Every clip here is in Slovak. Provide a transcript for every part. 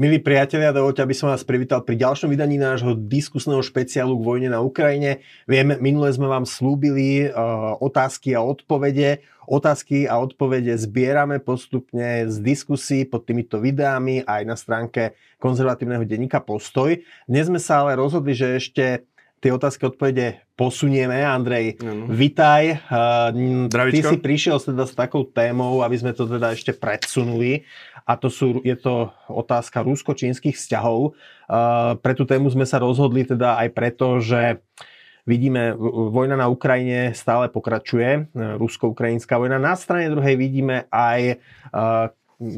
Milí priatelia, dovolte, aby som vás privítal pri ďalšom vydaní nášho diskusného špeciálu k vojne na Ukrajine. Vieme, minule sme vám slúbili uh, otázky a odpovede. Otázky a odpovede zbierame postupne z diskusí pod týmito videami aj na stránke konzervatívneho denníka Postoj. Dnes sme sa ale rozhodli, že ešte tie otázky odpovede posunieme. Andrej, ano. vitaj. Uh, ty si prišiel teda s takou témou, aby sme to teda ešte predsunuli. A to sú, je to otázka rusko-čínskych vzťahov. Pre tú tému sme sa rozhodli teda aj preto, že vidíme, vojna na Ukrajine stále pokračuje, rusko-ukrajinská vojna. Na strane druhej vidíme aj uh,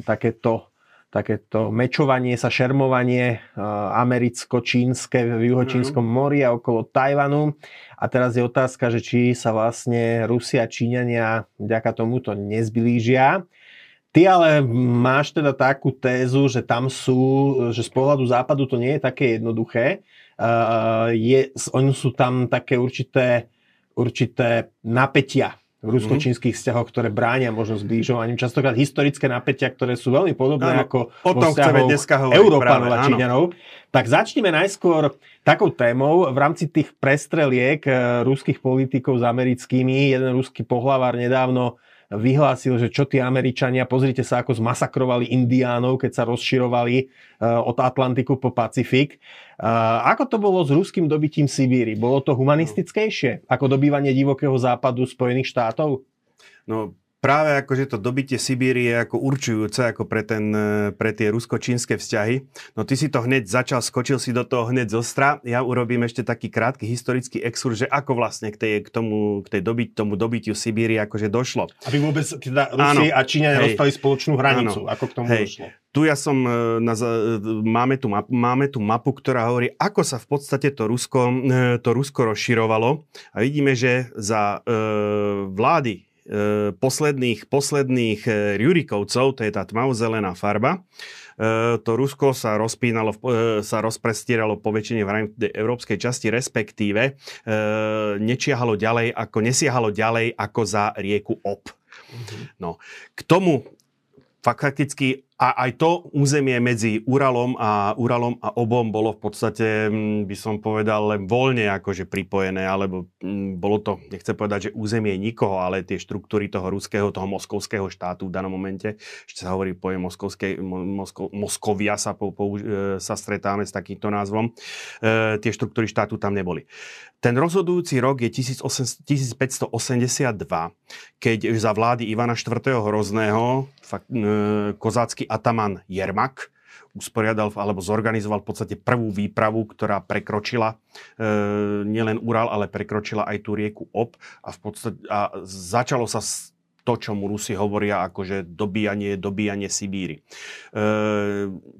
takéto takéto mečovanie sa, šermovanie americko-čínske v juhočínskom mhm. mori a okolo Tajvanu. A teraz je otázka, že či sa vlastne Rusia a Číňania vďaka tomuto nezblížia. Ty ale máš teda takú tézu, že tam sú, že z pohľadu západu to nie je také jednoduché. Uh, je, oni sú tam také určité, určité napätia v rusko-čínskych vzťahoch, ktoré bránia možno zblížovaniu. Častokrát historické napätia, ktoré sú veľmi podobné áno, ako o tom chceme dneska hovoriť. Európanov a Číňanov. Tak začneme najskôr takou témou v rámci tých prestreliek eh, ruských politikov s americkými. Jeden ruský pohlavár nedávno vyhlásil, že čo tí Američania, pozrite sa, ako zmasakrovali Indiánov, keď sa rozširovali eh, od Atlantiku po Pacifik. Eh, ako to bolo s ruským dobytím Sibíry? Bolo to humanistickejšie ako dobývanie divokého západu Spojených štátov? No, práve akože to dobitie Sibírie je ako určujúce ako pre, ten, e, pre tie rusko-čínske vzťahy. No ty si to hneď začal, skočil si do toho hneď zostra. Ja urobím ešte taký krátky historický exur, že ako vlastne k, tej, k tomu, k tej dobyť, tomu dobitiu Sibírie akože došlo. Aby vôbec teda Rusi a Číňania dostali spoločnú hranicu. Áno. Ako k tomu hej. došlo? Tu ja som, e, na, e, máme, tu mapu, máme tu mapu, ktorá hovorí, ako sa v podstate to Rusko, to Rusko rozširovalo. A vidíme, že za e, vlády E, posledných, posledných e, Rurikovcov, to je tá tmavozelená farba, e, to Rusko sa rozpínalo, sa rozprestieralo po väčšine v európskej časti, respektíve nečiahalo ďalej, ako nesiahalo ďalej ako za rieku Ob. Mhm. No, k tomu fakticky a aj to územie medzi Uralom a, Uralom a obom bolo v podstate, mm, by som povedal, len voľne akože pripojené, alebo mm, bolo to, nechcem povedať, že územie nikoho, ale tie štruktúry toho ruského, toho moskovského štátu v danom momente, ešte sa hovorí pojem moskovskej, Mosko, Moskovia sa, po, po, e, sa stretáme s takýmto názvom, e, tie štruktúry štátu tam neboli. Ten rozhodujúci rok je 1582, keď za vlády Ivana IV. Hrozného fakt, e, kozácky ataman Jermak usporiadal alebo zorganizoval v podstate prvú výpravu, ktorá prekročila e, nielen Ural, ale prekročila aj tú rieku Ob a, v podstate, a začalo sa to, čo mu Rusi hovoria, akože dobíjanie, dobíjanie Sibíry. E,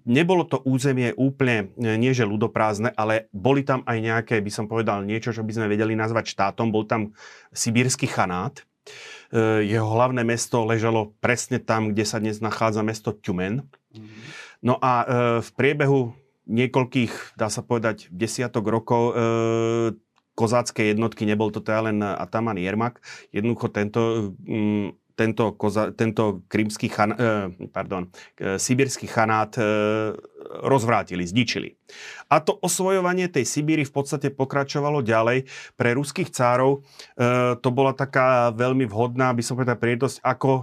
nebolo to územie úplne, e, nie že ľudoprázdne, ale boli tam aj nejaké, by som povedal, niečo, čo by sme vedeli nazvať štátom. Bol tam sibírsky chanát, jeho hlavné mesto ležalo presne tam, kde sa dnes nachádza mesto Tumen. Mhm. No a e, v priebehu niekoľkých, dá sa povedať, desiatok rokov e, kozácké jednotky, nebol to teda len Ataman Jermak, jednoducho tento mm, tento, koza, tento krímsky chan, pardon, sibirský chanát rozvrátili, zničili. A to osvojovanie tej Sibíry v podstate pokračovalo ďalej. Pre ruských cárov e, to bola taká veľmi vhodná, by som povedal, príležitosť, ako e,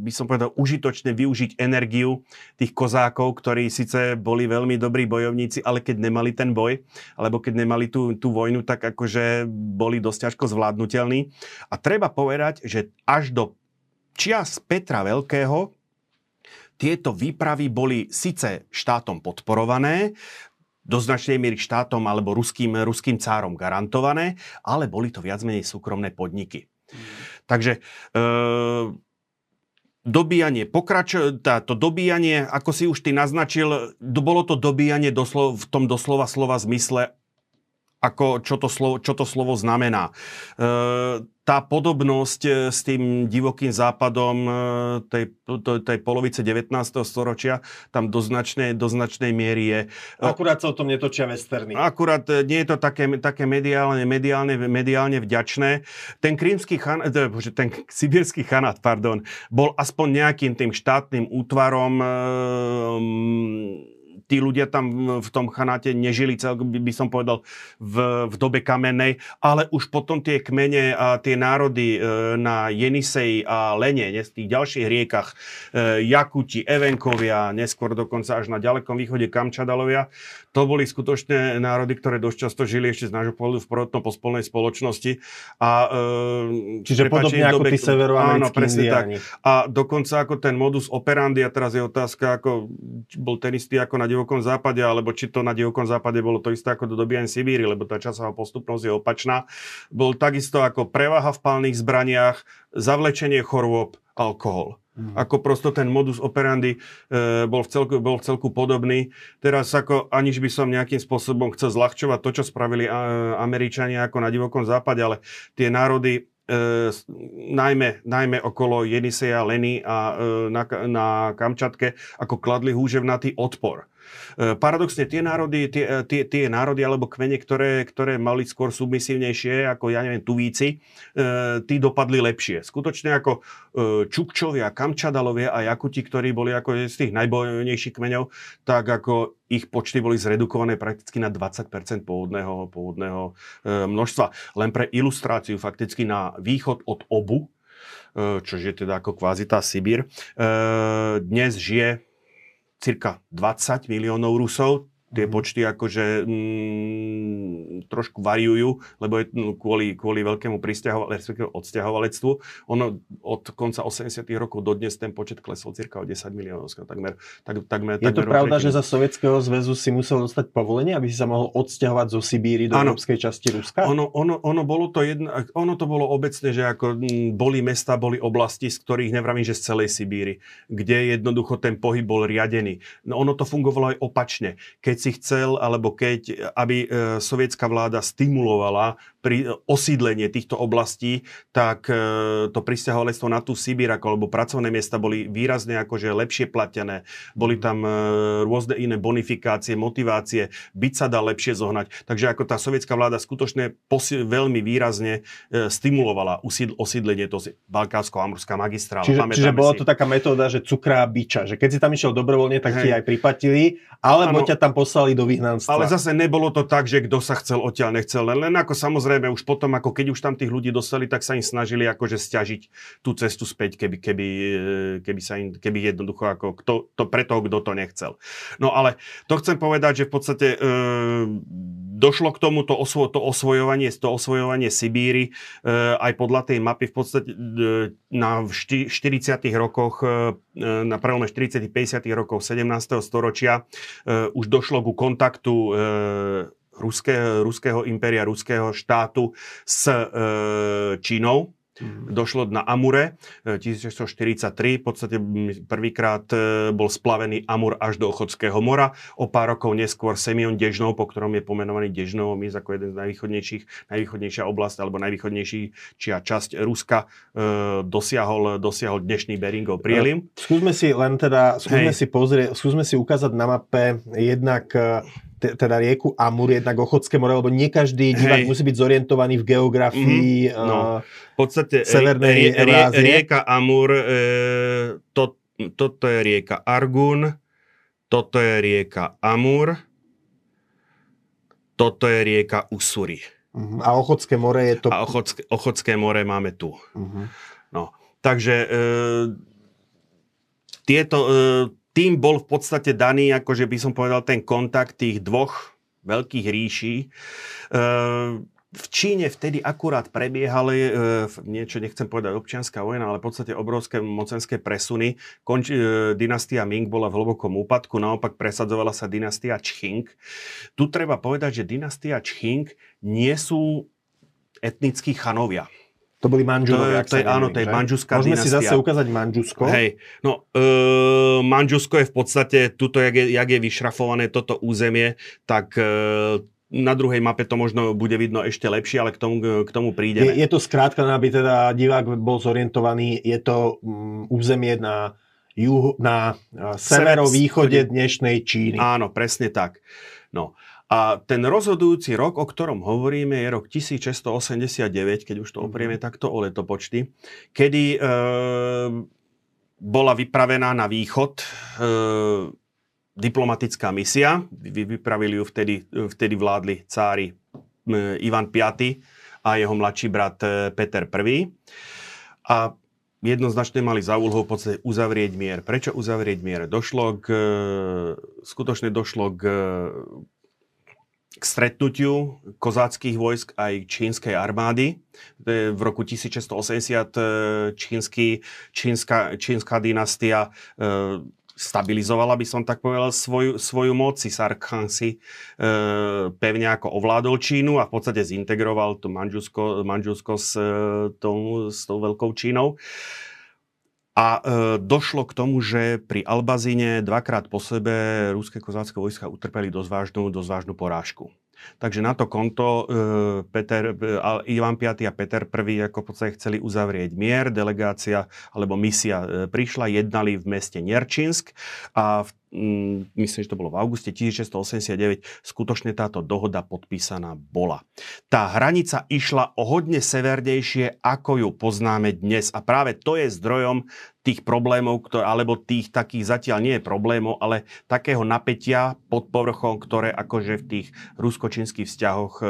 by som povedal, užitočne využiť energiu tých kozákov, ktorí síce boli veľmi dobrí bojovníci, ale keď nemali ten boj, alebo keď nemali tú, tú vojnu, tak akože boli dosť ťažko zvládnutelní. A treba povedať, že až do čias Petra Veľkého tieto výpravy boli síce štátom podporované, do značnej miery štátom alebo ruským, ruským cárom garantované, ale boli to viac menej súkromné podniky. Mm. Takže e, dobíjanie pokračuje, to dobíjanie, ako si už ty naznačil, bolo to dobíjanie doslo, v tom doslova slova zmysle ako čo to slovo, čo to slovo znamená. E, tá podobnosť e, s tým divokým západom e, tej, tej polovice 19. storočia tam do značnej, do značnej miery je. Akurát sa o tom netočia westerny. Akurát nie je to také, také mediálne, mediálne, mediálne vďačné. Ten krímsky chan, ten sibirský chanát, pardon, bol aspoň nejakým tým štátnym útvarom tí ľudia tam v tom chanáte nežili, cel, by som povedal, v, v dobe kamennej, ale už potom tie kmene a tie národy e, na Jenisej a Lene, ne, v tých ďalších riekach, e, Jakuti, Evenkovia, neskôr dokonca až na ďalekom východe Kamčadalovia, to boli skutočné národy, ktoré dosť často žili ešte z nášho pohľadu v prvotno pospolnej spoločnosti. A, e, Čiže podobne ako dobe, tí severoamerickí tak. A dokonca ako ten modus operandi, a teraz je otázka, ako bol ten istý ako na divokom západe, alebo či to na divokom západe bolo to isté ako do doby Sibíry, lebo tá časová postupnosť je opačná. Bol takisto ako prevaha v palných zbraniach, zavlečenie chorôb, alkohol. Hmm. Ako prosto ten modus operandi e, bol, v celku, bol v celku podobný. Teraz ako aniž by som nejakým spôsobom chcel zľahčovať to, čo spravili a, Američania ako na divokom západe, ale tie národy e, najmä, najmä okolo Jeniseja, Leny a e, na, na Kamčatke, ako kladli húževnatý odpor. E, paradoxne tie národy, tie, e, tie, tie národy alebo kmene, ktoré, ktoré mali skôr submisívnejšie, ako ja neviem, Tuvíci, e, tí dopadli lepšie. Skutočne ako Čukčovia, Kamčadalovia a Jakuti, ktorí boli ako z tých najbojnejších kmeňov, tak ako ich počty boli zredukované prakticky na 20% pôvodného, pôvodného množstva. Len pre ilustráciu fakticky na východ od Obu, čo je teda ako kvázi tá Sibír, dnes žije cirka 20 miliónov Rusov, tie mhm. počty akože mm, trošku variujú, lebo je no, kvôli, kvôli veľkému odsťahovalectvu. Ono od konca 80 rokov do dnes ten počet klesol cirka o 10 miliónov. Takmer, tak, takmer, je to pravda, že za Sovietskeho zväzu si musel dostať povolenie, aby si sa mohol odsťahovať zo Sibíry do ano. európskej časti Ruska? Ono, ono, ono, bolo to jedno, ono to bolo obecné, že ako mm, boli mesta, boli oblasti, z ktorých nevravím, že z celej Sibíry, kde jednoducho ten pohyb bol riadený. No ono to fungovalo aj opačne. Keď si chcel, alebo keď, aby e, sovietská vláda stimulovala pri osídlenie týchto oblastí, tak e, to pristahovalectvo na tú Sibír, ako, lebo pracovné miesta boli výrazne akože lepšie platené, boli tam e, rôzne iné bonifikácie, motivácie, byť sa dá lepšie zohnať. Takže ako tá sovietská vláda skutočne posi- veľmi výrazne e, stimulovala usídl- osídlenie to Balkánsko-Amurská magistrála. Čiže, čiže bola to taká metóda, že cukrá biča, že keď si tam išiel dobrovoľne, tak Hej. ti aj pripatili, alebo ano, ťa tam poslali do vyhnanstva. Ale zase nebolo to tak, že kto sa chcel odtiaľ nechcel, len, len ako samozrejme samozrejme už potom, ako keď už tam tých ľudí dostali, tak sa im snažili akože stiažiť tú cestu späť, keby, keby, eh, keby, sa im, keby jednoducho ako kto, to pre toho, kto to nechcel. No ale to chcem povedať, že v podstate e, došlo k tomu to, osvo, to osvojovanie, to osvojovanie Sibíry e, aj podľa tej mapy v podstate e, na 40. rokoch, e, na prelome 40. 50. rokov 17. storočia e, už došlo ku kontaktu e, ruského, ruského impéria, ruského štátu s e, Čínou. Mm. Došlo na Amure 1643, e, v podstate prvýkrát e, bol splavený Amur až do Ochotského mora. O pár rokov neskôr Semion Dežnov, po ktorom je pomenovaný Dežnov, my ako jeden z najvýchodnejších, najvýchodnejšia oblasť alebo najvýchodnejšia časť Ruska e, dosiahol, dosiahol dnešný Beringov prielim. Skúsme si len teda, skúsme Hej. si pozrieť, skúsme si ukázať na mape jednak teda rieku Amur, jednak Ochotské more, lebo nie každý divák musí byť zorientovaný v geografii mm-hmm. no. v podstate severnej rie, rie, rieka Amur, e, to, toto je rieka Argun, toto je rieka Amur, toto je rieka Usuri. Uh-huh. A Ochotské more je to... A Ochotské, Ochotské more máme tu. Uh-huh. No, takže e, tieto, e, tým bol v podstate daný, akože by som povedal, ten kontakt tých dvoch veľkých ríší. E, v Číne vtedy akurát prebiehali e, niečo, nechcem povedať občianská vojna, ale v podstate obrovské mocenské presuny. Konč, e, dynastia Ming bola v hlbokom úpadku, naopak presadzovala sa dynastia Čching. Tu treba povedať, že dynastia Čching nie sú etnickí chanovia. To boli manžulovia. To, to je, áno, to je manžuská Môžeme dynastia. si zase ukázať manžusko. Hej, no, e, manžusko je v podstate, tuto, jak je, jak je vyšrafované toto územie, tak e, na druhej mape to možno bude vidno ešte lepšie, ale k tomu, k tomu prídeme. Je, je to skrátka, aby teda divák bol zorientovaný, je to um, územie na, juhu, na severovýchode dnešnej Číny. Áno, presne tak. No. A ten rozhodujúci rok, o ktorom hovoríme, je rok 1689, keď už to mhm. oprieme takto o letopočty, kedy e, bola vypravená na východ e, diplomatická misia. Vypravili ju vtedy, vtedy vládli cári Ivan V a jeho mladší brat e, Peter I. A jednoznačne mali za úlohu v podstate uzavrieť mier. Prečo uzavrieť mier? Došlo k, skutočne došlo k, k stretnutiu kozáckých vojsk aj čínskej armády. V roku 1680 e, čínsky, čínska, čínska dynastia stabilizovala, by som tak povedal, svoju, svoju moc. Cisár Khan si e, pevne ako ovládol Čínu a v podstate zintegroval to Manžusko, Manžusko s, e, tou, s tou veľkou Čínou. A e, došlo k tomu, že pri Albazine dvakrát po sebe ruské kozácké vojska utrpeli dosť vážnu, dosť vážnu porážku. Takže na to konto e, Peter, e, Ivan V a Peter I ako podstate chceli uzavrieť mier. Delegácia alebo misia e, prišla, jednali v meste Nerčinsk a v myslím, že to bolo v auguste 1689, skutočne táto dohoda podpísaná bola. Tá hranica išla o hodne severnejšie, ako ju poznáme dnes. A práve to je zdrojom tých problémov, ktoré, alebo tých takých zatiaľ nie je problémov, ale takého napätia pod povrchom, ktoré akože v tých rusko-čínskych vzťahoch e,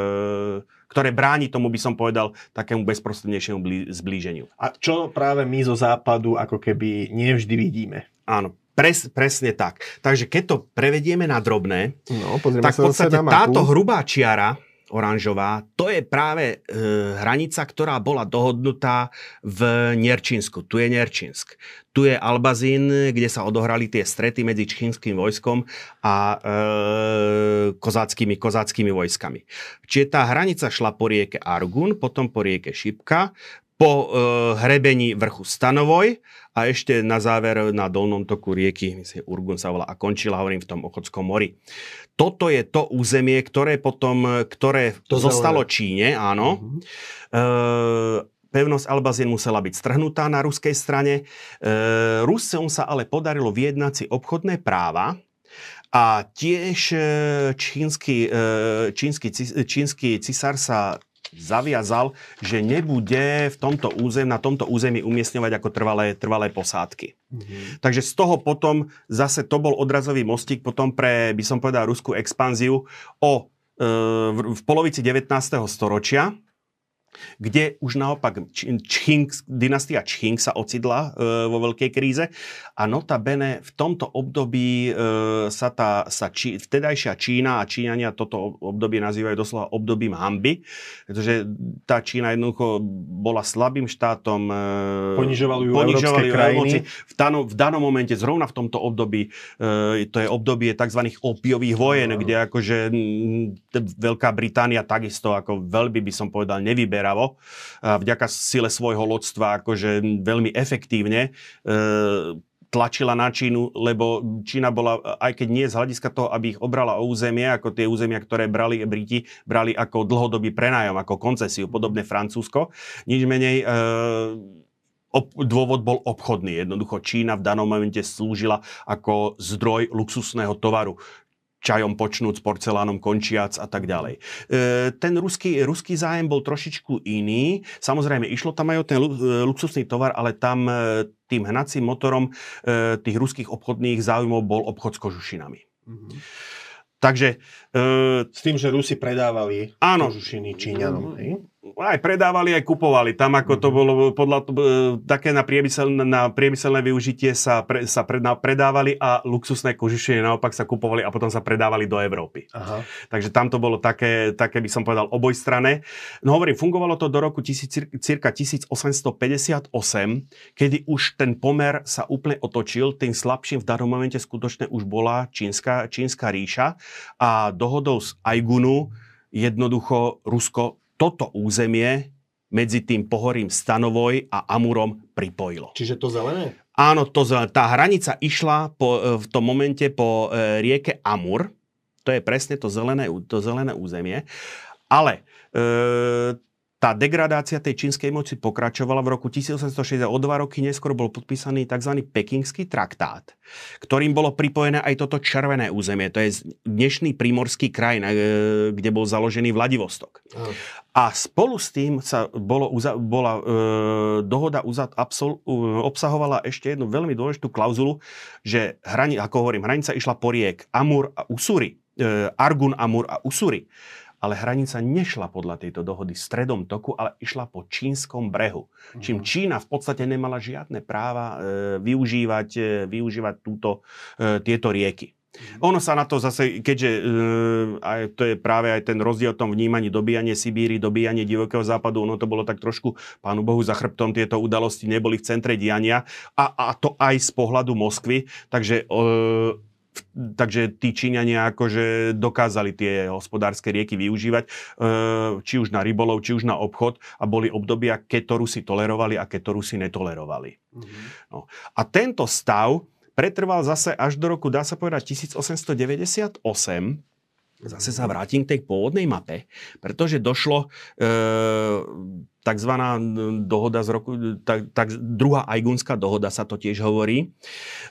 ktoré bráni tomu, by som povedal, takému bezprostrednejšiemu zblíženiu. A čo práve my zo západu ako keby nevždy vidíme? Áno, Pres, presne tak. Takže keď to prevedieme na drobné, no, tak v podstate táto hrubá čiara, oranžová, to je práve e, hranica, ktorá bola dohodnutá v Nerčinsku. Tu je Nerčinsk. Tu je Albazín, kde sa odohrali tie strety medzi čínskym vojskom a e, kozáckými, kozáckými vojskami. Čiže tá hranica šla po rieke Argun, potom po rieke Šipka, po e, hrebení vrchu Stanovoj a ešte na záver na dolnom toku rieky, myslím, Urgun sa volá, a končila, hovorím, v tom Ochotskom mori. Toto je to územie, ktoré potom, ktoré to zostalo zaujímavé. Číne, áno. Uh-huh. E, pevnosť Albazien musela byť strhnutá na ruskej strane. E, Rusom sa ale podarilo vyjednať si obchodné práva, a tiež e, čínsky, e, čínsky, čínsky cisár sa zaviazal, že nebude v tomto území, na tomto území umiestňovať ako trvalé, trvalé posádky. Mm-hmm. Takže z toho potom zase to bol odrazový mostík potom pre, by som povedal, ruskú expanziu o, e, v, v polovici 19. storočia, kde už naopak Čching, dynastia Čching sa ocidla e, vo veľkej kríze a notabene v tomto období e, sa tá sa či, vtedajšia Čína a Číňania toto obdobie nazývajú doslova obdobím hamby, pretože tá Čína jednoducho bola slabým štátom, e, ponižovali ju ponižovali ju krajiny. V danom, v danom momente, zrovna v tomto období, e, to je obdobie tzv. opiových vojen, no. kde akože m, Veľká Británia takisto ako veľmi by som povedal nevyberá pravo, vďaka sile svojho lodstva akože veľmi efektívne e, tlačila na Čínu, lebo Čína bola, aj keď nie z hľadiska toho, aby ich obrala o územie, ako tie územia, ktoré brali Briti, brali ako dlhodobý prenájom, ako koncesiu, podobne Francúzsko. Nič menej, e, dôvod bol obchodný. Jednoducho Čína v danom momente slúžila ako zdroj luxusného tovaru čajom počnúť, s porcelánom končiac a tak ďalej. E, ten ruský, ruský zájem bol trošičku iný. Samozrejme, išlo tam aj o ten e, luxusný tovar, ale tam e, tým hnacím motorom e, tých ruských obchodných záujmov bol obchod s kožušinami. Mm-hmm. Takže... E, s tým, že Rusi predávali áno, kožušiny Číňanom. Mm-hmm aj predávali, aj kupovali. Tam ako to mhm. bolo podľa e, také na, priemysel, na priemyselné využitie sa, pre, sa predávali a luxusné kožišie naopak sa kupovali a potom sa predávali do Európy. Aha. Takže tam to bolo také, také, by som povedal, obojstrané. No hovorím, fungovalo to do roku tisíc, cirka 1858, kedy už ten pomer sa úplne otočil. Tým slabším v danom momente skutočne už bola čínska, čínska ríša a dohodou z Aigunu jednoducho Rusko toto územie medzi tým pohorím Stanovoj a Amurom pripojilo. Čiže to zelené? Áno, to zelené. Tá hranica išla po, e, v tom momente po e, rieke Amur, To je presne to zelené, to zelené územie. Ale e, tá degradácia tej čínskej moci pokračovala. V roku 1860 o dva roky neskôr bol podpísaný tzv. Pekingský traktát, ktorým bolo pripojené aj toto červené územie. To je dnešný prímorský kraj, e, kde bol založený Vladivostok. A spolu s tým sa bolo, bola e, dohoda uzat, absol, obsahovala ešte jednu veľmi dôležitú klauzulu, že hrani, ako hovorím, hranica išla po riek Amur a Usuri. E, Argun, Amur a Usuri ale hranica nešla podľa tejto dohody stredom toku, ale išla po čínskom brehu. Čím Čína v podstate nemala žiadne práva e, využívať, e, využívať túto, e, tieto rieky. Mm-hmm. Ono sa na to zase, keďže e, aj to je práve aj ten rozdiel v tom vnímaní dobíjanie Sibíry, dobíjanie divokého západu, ono to bolo tak trošku, pánu Bohu, za chrbtom tieto udalosti neboli v centre diania a, a to aj z pohľadu Moskvy, takže e, takže tí Číňania akože dokázali tie hospodárske rieky využívať, e, či už na rybolov, či už na obchod a boli obdobia, keď to Rusi tolerovali a keď to Rusi netolerovali. Mm-hmm. No. A tento stav pretrval zase až do roku, dá sa povedať, 1898, zase sa vrátim k tej pôvodnej mape, pretože došlo e, tzv. dohoda z roku, tak, tak, druhá Ajgunská dohoda sa to tiež hovorí.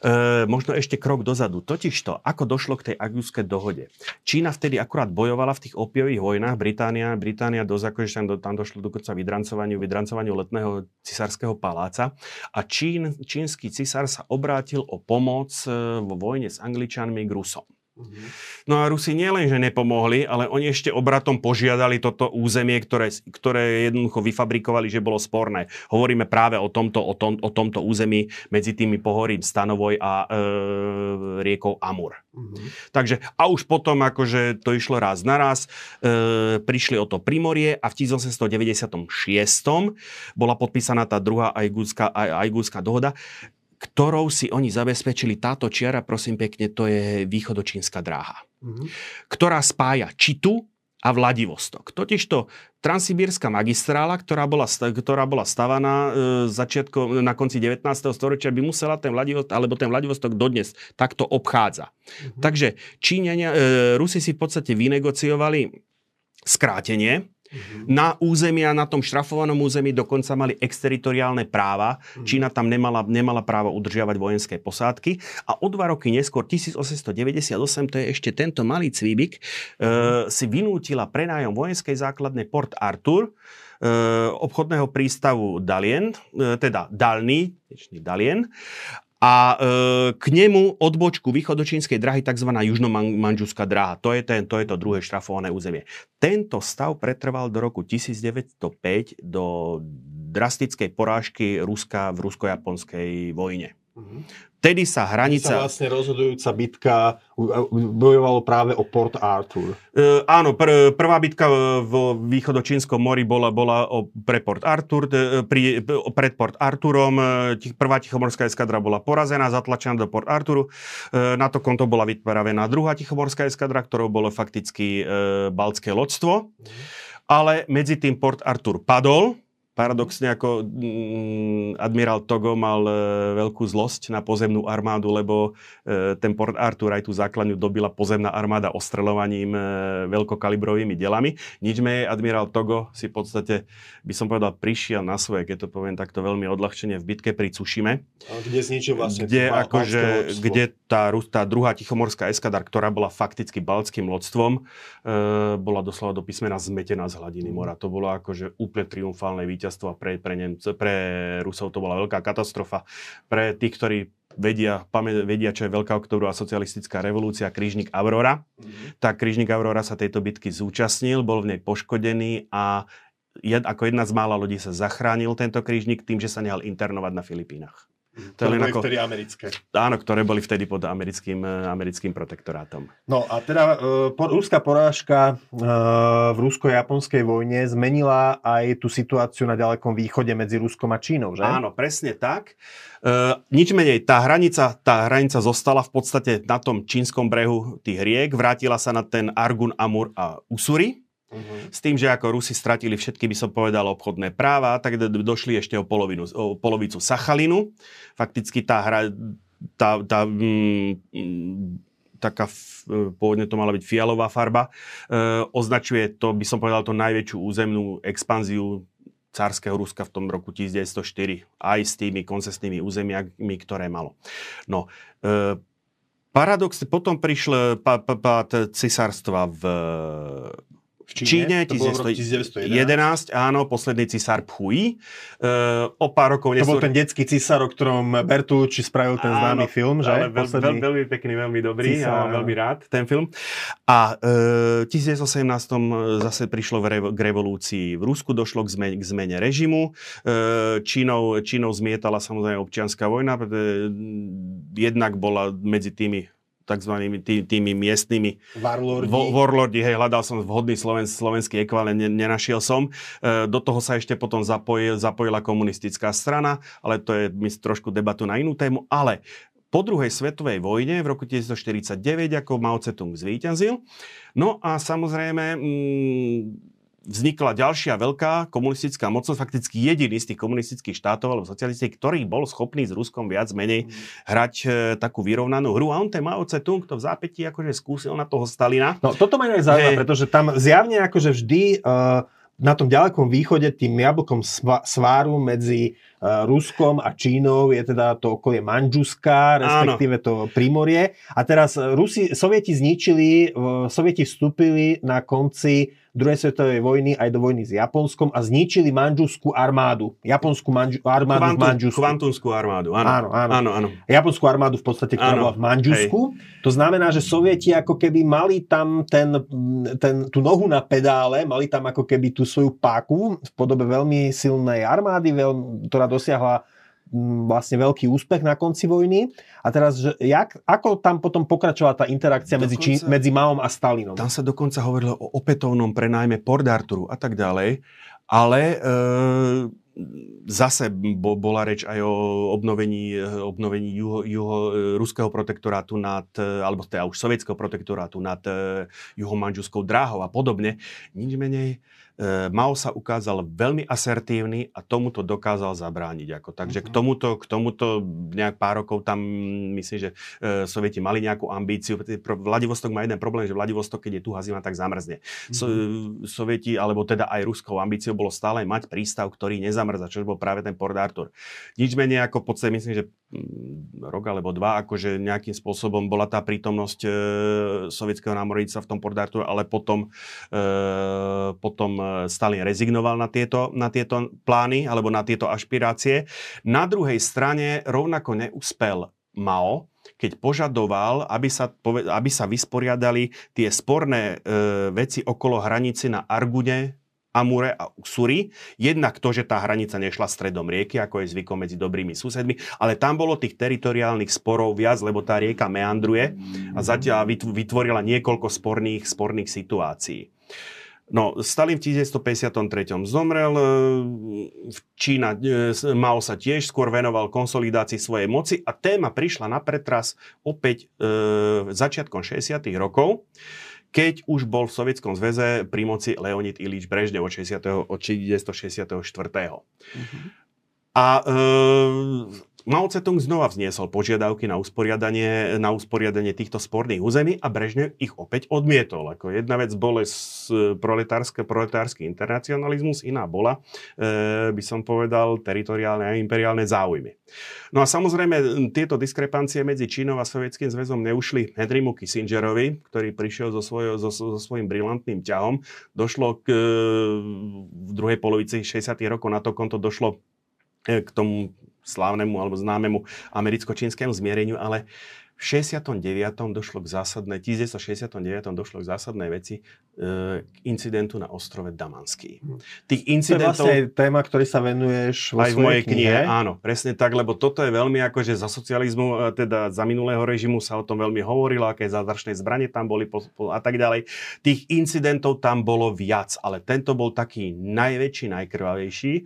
E, možno ešte krok dozadu. Totižto, ako došlo k tej Ajgunskej dohode. Čína vtedy akurát bojovala v tých opiových vojnách. Británia, Británia dosť akože tam, tam došlo dokonca vydrancovaniu, vydrancovaniu letného cisárskeho paláca. A Čín, čínsky cisár sa obrátil o pomoc e, vo vojne s Angličanmi k Rusom. No a Rusi nielen, že nepomohli, ale oni ešte obratom požiadali toto územie, ktoré, ktoré jednoducho vyfabrikovali, že bolo sporné. Hovoríme práve o tomto, o tom, o tomto území medzi tými pohorím Stanovoj a e, riekou Amur. Uh-huh. Takže a už potom akože to išlo raz na raz, e, prišli o to Primorie a v 1896 bola podpísaná tá druhá ajgúska, ajgúska dohoda, ktorou si oni zabezpečili táto čiara, prosím pekne, to je východočínska dráha, mm-hmm. ktorá spája Čitu a Vladivostok. Totižto Transsibírska magistrála, ktorá bola, ktorá bola stavaná e, začiatko, na konci 19. storočia, by musela ten Vladivostok, alebo ten Vladivostok dodnes takto obchádza. Mm-hmm. Takže Číňania, e, Rusi si v podstate vynegociovali skrátenie, Mm-hmm. Na územia, na tom štrafovanom území dokonca mali exteritoriálne práva. Mm-hmm. Čína tam nemala, nemala právo udržiavať vojenské posádky. A o dva roky neskôr, 1898, to je ešte tento malý cvíbik, mm-hmm. e, si vynútila prenájom vojenskej základne Port Arthur, e, obchodného prístavu Dalien, e, teda Dalný, Dalien, a e, k nemu odbočku východočínskej drahy tzv. južnomanžuská dráha. To je, ten, to je to druhé štrafované územie. Tento stav pretrval do roku 1905 do drastickej porážky Ruska v rusko-japonskej vojne. Vtedy sa hranica... Sa vlastne rozhodujúca bitka bojovalo práve o Port Arthur. E, áno, pr- prvá bitka v východočínskom mori bola, bola o, pre Port Arthur, e, pri, pred Port Arthurom. E, prvá tichomorská eskadra bola porazená, zatlačená do Port Arthuru. E, na to konto bola vypravená druhá tichomorská eskadra, ktorou bolo fakticky e, baltské loďstvo. Mm. Ale medzi tým Port Arthur padol, Paradoxne ako mm, admirál Togo mal e, veľkú zlosť na pozemnú armádu, lebo e, ten Port Arthur aj tú základňu dobila pozemná armáda ostrelovaním e, veľkokalibrovými delami. Nič menej admirál Togo si v podstate, by som povedal, prišiel na svoje, keď to poviem takto veľmi odľahčene, v bitke pri Cušime. Kde zničil vlastne kde, akože, kde tá, tá druhá tichomorská eskadar, ktorá bola fakticky baltským lodstvom, e, bola doslova do písmena zmetená z hladiny mora. To bolo akože úplne triumfálne víťazstvo víťazstvo a pre, pre, Nemce, pre Rusov to bola veľká katastrofa. Pre tých, ktorí vedia, pamä, vedia, čo je Veľká oktobrová socialistická revolúcia, krížnik Aurora. Mm-hmm. Tak krížnik Aurora sa tejto bitky zúčastnil, bol v nej poškodený a jed, ako jedna z mála ľudí sa zachránil tento krížnik tým, že sa nehal internovať na Filipínach. To ktoré boli ako, vtedy americké. Áno, ktoré boli vtedy pod americkým, eh, americkým protektorátom. No a teda uh, po, ruská porážka uh, v rusko-japonskej vojne zmenila aj tú situáciu na ďalekom východe medzi Ruskom a Čínou, že? Áno, presne tak. Uh, nič menej, tá hranica, tá hranica zostala v podstate na tom čínskom brehu tých riek, vrátila sa na ten Argun, Amur a Usuri Uh-huh. S tým, že ako Rusi stratili všetky, by som povedal, obchodné práva, tak došli ešte o, polovinu, o polovicu Sachalinu. Fakticky tá hra, tá, tá, mm, taká, pôvodne to mala byť fialová farba, označuje to, by som povedal, to najväčšiu územnú expanziu cárskeho Ruska v tom roku 1904, aj s tými koncesnými územiami, ktoré malo. No, e, paradox, potom prišlo pád cisárstva v v Číne, Číne 1911, áno, posledný cisár Phui. Uh, o pár rokov neskôr... To bol ten detský cisár, o ktorom Bertolucci spravil ten áno, známy film, že? Ale veľ, veľ, veľmi pekný, veľmi dobrý, cisár, mám veľmi rád ten film. A uh, v 1918 zase prišlo v revo, k revolúcii v Rusku, došlo k zmene, k zmene režimu. Uh, Čínou, Čínou zmietala samozrejme občianská vojna, jednak bola medzi tými tzv. Tý, tými miestnymi warlordi. Vo, warlordi, hej, hľadal som vhodný sloven, slovenský ekvivalent, ne, nenašiel som. E, do toho sa ešte potom zapojil, zapojila komunistická strana, ale to je my, trošku debatu na inú tému, ale po druhej svetovej vojne v roku 1949 ako Mao Tse-tung zvíťazil. No a samozrejme mm, vznikla ďalšia veľká komunistická mocnosť, fakticky jediný z tých komunistických štátov alebo socialistov, ktorý bol schopný s Ruskom viac menej hrať e, takú vyrovnanú hru. A on ten Mao Tse-tung to v zápätí akože skúsil na toho Stalina. No toto ma aj zaujíma, pretože tam zjavne akože vždy uh, na tom ďalekom východe tým jablkom sváru medzi uh, Ruskom a Čínou je teda to okolie Manžuska, respektíve Áno. to Primorie. A teraz Rusi, Sovieti zničili, Sovieti vstúpili na konci druhej svetovej vojny aj do vojny s Japonskom a zničili manžuskú armádu. Japonskú manžu, armádu Kvantum, v Manžusku. Kvantumskú armádu, áno. Áno, áno. áno, áno. Japonskú armádu v podstate, ktorá áno. bola v Manžusku. Hej. To znamená, že Sovieti ako keby mali tam ten, ten, tú nohu na pedále, mali tam ako keby tú svoju páku v podobe veľmi silnej armády, veľ, ktorá dosiahla vlastne veľký úspech na konci vojny. A teraz, že jak, ako tam potom pokračovala tá interakcia dokonca, medzi, Čí, medzi Maom a Stalinom? Tam sa dokonca hovorilo o opätovnom prenajme Port Arturu a tak ďalej. Ale e, zase bola reč aj o obnovení, obnovení juho, juho, ruského protektorátu nad, alebo teda už sovietského protektorátu nad e, juhomanžuskou dráhou a podobne. Nič menej E, Mao sa ukázal veľmi asertívny a tomuto dokázal zabrániť. Ako. Takže k mhm. tomuto, k tomuto nejak pár rokov tam myslím, že e, Sovieti mali nejakú ambíciu. Vladivostok má jeden problém, že Vladivostok, keď je tu zima, tak zamrzne. So, mm-hmm. Sovieti, alebo teda aj ruskou ambíciou bolo stále mať prístav, ktorý nezamrza, čo bol práve ten Port Arthur. Nič menej ako podstate, myslím, že rok alebo dva, akože nejakým spôsobom bola tá prítomnosť e, sovietského námorníctva v tom Port Arthur, ale potom, e, potom Stalin rezignoval na tieto, na tieto plány alebo na tieto ašpirácie. Na druhej strane rovnako neúspel Mao, keď požadoval, aby sa, aby sa vysporiadali tie sporné e, veci okolo hranice na Argune, Amure a Usuri. Jednak to, že tá hranica nešla stredom rieky, ako je zvykom medzi dobrými susedmi, ale tam bolo tých teritoriálnych sporov viac, lebo tá rieka meandruje a zatiaľ vytvorila niekoľko sporných, sporných situácií. No, Stalin v 1953 zomrel, e, v Čína e, Mao sa tiež skôr venoval konsolidácii svojej moci a téma prišla na pretras opäť e, začiatkom 60. rokov, keď už bol v Sovietskom zväze pri moci Leonid Ilič Brežnev od, 60, od 1964. Mm-hmm. A e, Mao Tse-tung znova vzniesol požiadavky na usporiadanie, na usporiadanie týchto sporných území a Brežnev ich opäť odmietol. Ako jedna vec bol proletársky internacionalizmus, iná bola, e, by som povedal, teritoriálne a imperiálne záujmy. No a samozrejme, tieto diskrepancie medzi Čínou a Sovietským zväzom neušli Henrymu Kissingerovi, ktorý prišiel so, svojo, so, so svojím brilantným ťahom. Došlo k, v druhej polovici 60. rokov na to konto došlo e, k tomu slávnemu alebo známemu americko-čínskemu zmiereniu, ale v 69. došlo k zásadnej, 1969. došlo k zásadnej veci, e, k incidentu na ostrove Damanský. Hm. Tých incidentov... To je vlastne téma, ktorý sa venuješ vo aj v mojej knihe. knihe. Áno, presne tak, lebo toto je veľmi akože za socializmu, e, teda za minulého režimu sa o tom veľmi hovorilo, aké zázračné zbranie tam boli a tak ďalej. Tých incidentov tam bolo viac, ale tento bol taký najväčší, najkrvavejší. E,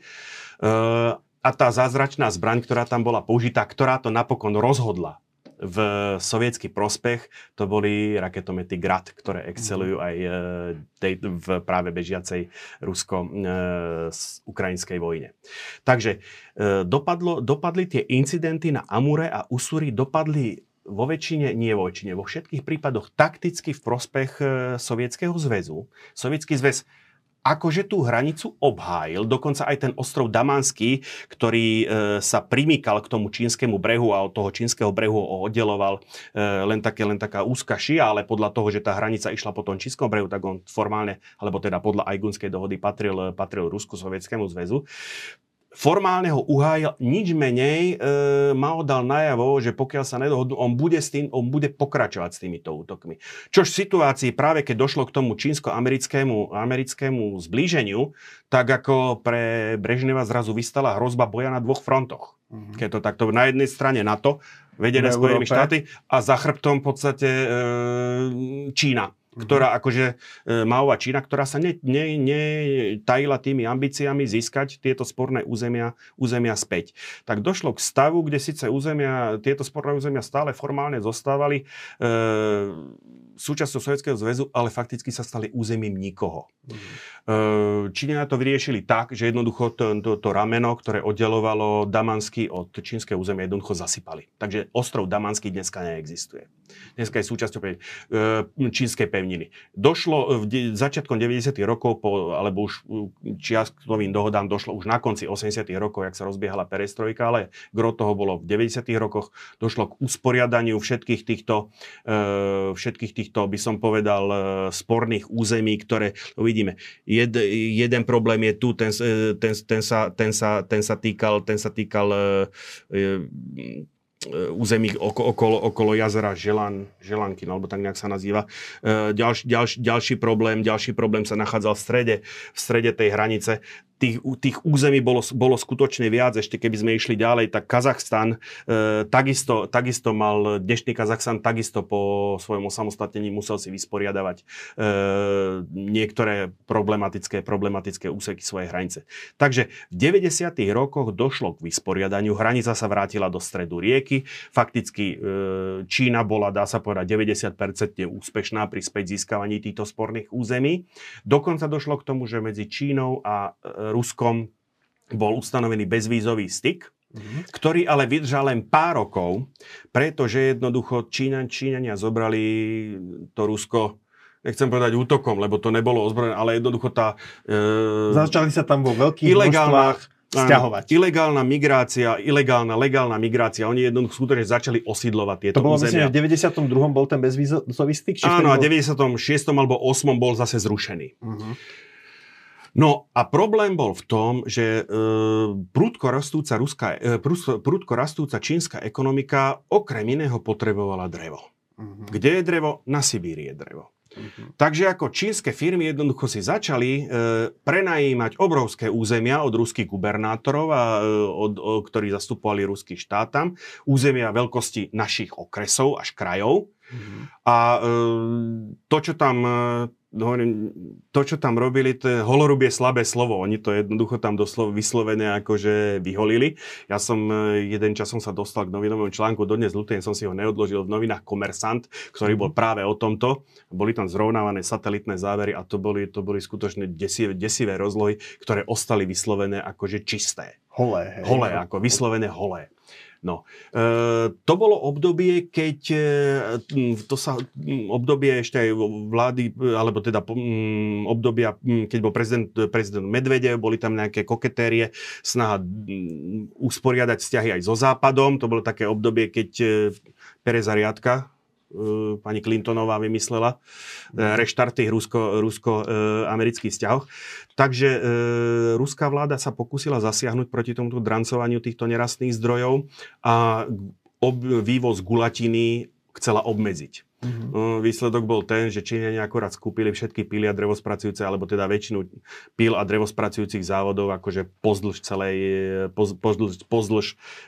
a tá zázračná zbraň, ktorá tam bola použitá, ktorá to napokon rozhodla v sovietský prospech, to boli raketomety Grad, ktoré excelujú aj e, tej, v práve bežiacej rusko-ukrajinskej e, vojne. Takže e, dopadlo, dopadli tie incidenty na Amure a Usuri, dopadli vo väčšine, nie vo väčšine, vo všetkých prípadoch takticky v prospech Sovietskeho zväzu. Sovietský zväz akože tú hranicu obhájil, dokonca aj ten ostrov Damanský, ktorý e, sa primýkal k tomu čínskemu brehu a od toho čínskeho brehu oddeloval e, len, také, len taká úzka šia, ale podľa toho, že tá hranica išla po tom čínskom brehu, tak on formálne, alebo teda podľa Ajgunskej dohody patril, patril Rusku, Sovietskému zväzu formálne ho uhájil, nič menej e, ma dal najavo, že pokiaľ sa nedohodnú, on bude, s tým, on bude pokračovať s týmito útokmi. Čož v situácii práve keď došlo k tomu čínsko-americkému americkému zblíženiu, tak ako pre Brežneva zrazu vystala hrozba boja na dvoch frontoch. Mm-hmm. Keď to takto na jednej strane NATO, vedené Spojenými štáty a za chrbtom v podstate e, Čína ktorá akože e, Maová Čína, ktorá sa netajila ne, ne tými ambíciami získať tieto sporné územia, územia späť. Tak došlo k stavu, kde síce územia, tieto sporné územia stále formálne zostávali e, súčasťou Sovjetského zväzu, ale fakticky sa stali územím nikoho. Mm. Číňania to vyriešili tak, že jednoducho to, to, to rameno, ktoré oddelovalo Damansky od čínskeho územia, jednoducho zasypali. Takže ostrov Damansky dneska neexistuje. Dneska je súčasťou e, čínskej pevniny. Došlo v začiatkom 90. rokov, po, alebo už čiastkovým dohodám došlo už na konci 80. rokov, jak sa rozbiehala perestrojka, ale gro toho bolo v 90. rokoch. Došlo k usporiadaniu všetkých týchto, e, všetkých týchto by som povedal, e, sporných území, ktoré vidíme. Jed, jeden problém je tu, ten, e, ten, ten, sa, ten, sa, ten sa týkal, ten sa týkal e, území okolo, okolo jazera Želan, Želanky, alebo tak nejak sa nazýva. Ďalší, ďalší, ďalší problém, ďalší problém sa nachádzal v strede, v strede tej hranice tých, tých území bolo, bolo skutočne viac. Ešte keby sme išli ďalej, tak Kazachstan e, takisto, takisto mal, dnešný Kazachstan takisto po svojom osamostatnení musel si vysporiadavať e, niektoré problematické, problematické úseky svojej hranice. Takže v 90. rokoch došlo k vysporiadaniu. Hranica sa vrátila do stredu rieky. Fakticky e, Čína bola, dá sa povedať, 90% úspešná pri späť získavaní týchto sporných území. Dokonca došlo k tomu, že medzi Čínou a e, Ruskom bol ustanovený bezvízový styk, mm-hmm. ktorý ale vydržal len pár rokov, pretože jednoducho Číňan, Číňania zobrali to Rusko nechcem povedať útokom, lebo to nebolo ozbrojené, ale jednoducho tá... E, Začali sa tam vo veľkých ilegálna, Sťahovať. Ilegálna migrácia, ilegálna, legálna migrácia. Oni jednoducho skutočne začali osídlovať tieto To bolo územia. myslím, v 92. bol ten bezvízový styk? Áno, a v 96. alebo 8. bol zase zrušený. Uh-huh. No a problém bol v tom, že e, prúdko, rastúca ruská, e, prúdko rastúca čínska ekonomika okrem iného potrebovala drevo. Uh-huh. Kde je drevo? Na Sibíri je drevo. Uh-huh. Takže ako čínske firmy jednoducho si začali e, prenajímať obrovské územia od ruských gubernátorov, a, e, od, o, ktorí zastupovali ruský štát tam, územia veľkosti našich okresov až krajov. Uh-huh. A e, to, čo tam hovorím, to, čo tam robili, to je, holorub je slabé slovo. Oni to jednoducho tam doslov, vyslovené akože vyholili. Ja som e, jeden čas som sa dostal k novinovému článku, dodnes ľutujem, som si ho neodložil v novinách Komersant, ktorý bol práve o tomto. Boli tam zrovnávané satelitné závery a to boli, to boli skutočne desivé, desivé rozlohy, ktoré ostali vyslovené akože čisté. Holé. Hej. Holé, ako vyslovené holé. No, e, to bolo obdobie, keď e, to sa obdobie ešte aj vlády, alebo teda m, obdobia, keď bol prezident, prezident Medvedev, boli tam nejaké koketérie, snaha m, usporiadať vzťahy aj so Západom. To bolo také obdobie, keď e, Pereza Riadka, pani Clintonová vymyslela, e, mhm. reštarty rusko, rusko-amerických vzťahov. Takže e, ruská vláda sa pokúsila zasiahnuť proti tomuto drancovaniu týchto nerastných zdrojov a ob, vývoz gulatiny chcela obmedziť. Mm-hmm. Výsledok bol ten, že Číňania akorát skúpili všetky pily a drevospracujúce, alebo teda väčšinu pil a drevospracujúcich závodov, akože pozdĺž celej, pozdĺž, pozdĺž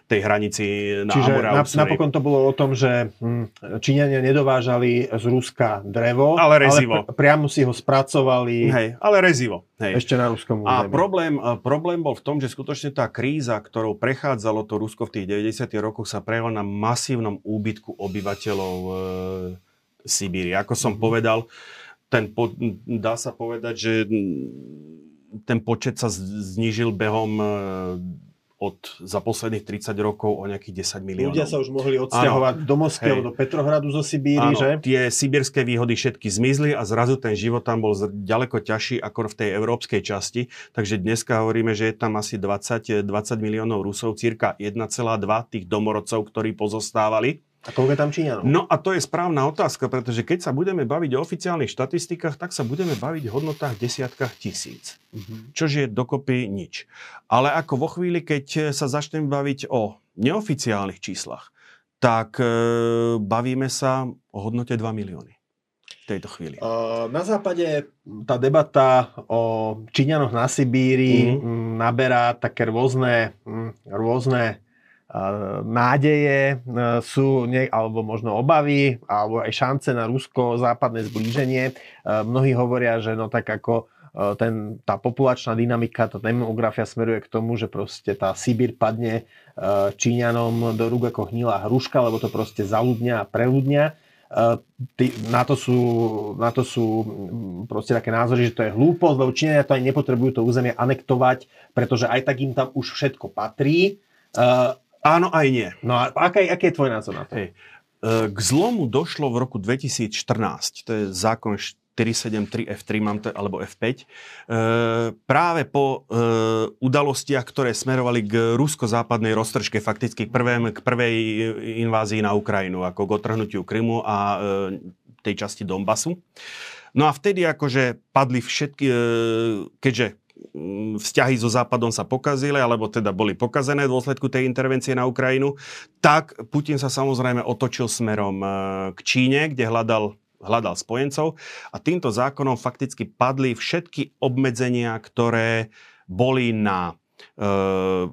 tej hranici na Čiže Amura. Čiže napokon to bolo o tom, že hm, Číňania nedovážali z Ruska drevo, ale, rezivo. ale pr- priamo si ho spracovali. Hej, ale rezivo. Hej. Ešte na ruskom území. A problém, problém bol v tom, že skutočne tá kríza, ktorou prechádzalo to Rusko v tých 90. rokoch, sa prejavila na masívnom úbytku obyvateľov e, Sibíri. Ako som mm-hmm. povedal, ten po, dá sa povedať, že ten počet sa znížil behom od, za posledných 30 rokov o nejakých 10 miliónov. Ľudia sa už mohli odsťahovať do Moskvy alebo do Petrohradu zo Sibíry, Áno, že? tie sibírske výhody všetky zmizli a zrazu ten život tam bol ďaleko ťažší ako v tej európskej časti. Takže dneska hovoríme, že je tam asi 20, 20 miliónov Rusov, cirka 1,2 tých domorodcov, ktorí pozostávali. A koľko je tam Číňanov? No a to je správna otázka, pretože keď sa budeme baviť o oficiálnych štatistikách, tak sa budeme baviť o hodnotách desiatkách tisíc. Uh-huh. Čož je dokopy nič. Ale ako vo chvíli, keď sa začneme baviť o neoficiálnych číslach, tak e, bavíme sa o hodnote 2 milióny v tejto chvíli. Na západe tá debata o Číňanoch na Sibíri mm. naberá také rôzne, rôzne nádeje, sú, alebo možno obavy, alebo aj šance na rusko-západné zblíženie. Mnohí hovoria, že no tak ako ten, tá populačná dynamika, tá demografia smeruje k tomu, že proste tá Sibír padne Číňanom do rúk ako hnilá hruška, lebo to proste zaludňa a preľudňa. Na to, sú, na to sú proste také názory, že to je hlúposť, lebo Číňania to aj nepotrebujú to územie anektovať, pretože aj tak im tam už všetko patrí. Áno, aj nie. No a aký, aký je tvoj názor na to? Hej. E, k zlomu došlo v roku 2014. To je zákon 473 F3 mám to, alebo F5. E, práve po e, udalostiach, ktoré smerovali k rusko-západnej roztržke, fakticky k, prvém, k prvej invázii na Ukrajinu, ako k otrhnutiu Krymu a e, tej časti Donbasu. No a vtedy akože padli všetky, e, keďže vzťahy so Západom sa pokazili, alebo teda boli pokazené v dôsledku tej intervencie na Ukrajinu, tak Putin sa samozrejme otočil smerom e, k Číne, kde hľadal hľadal spojencov a týmto zákonom fakticky padli všetky obmedzenia, ktoré boli na e,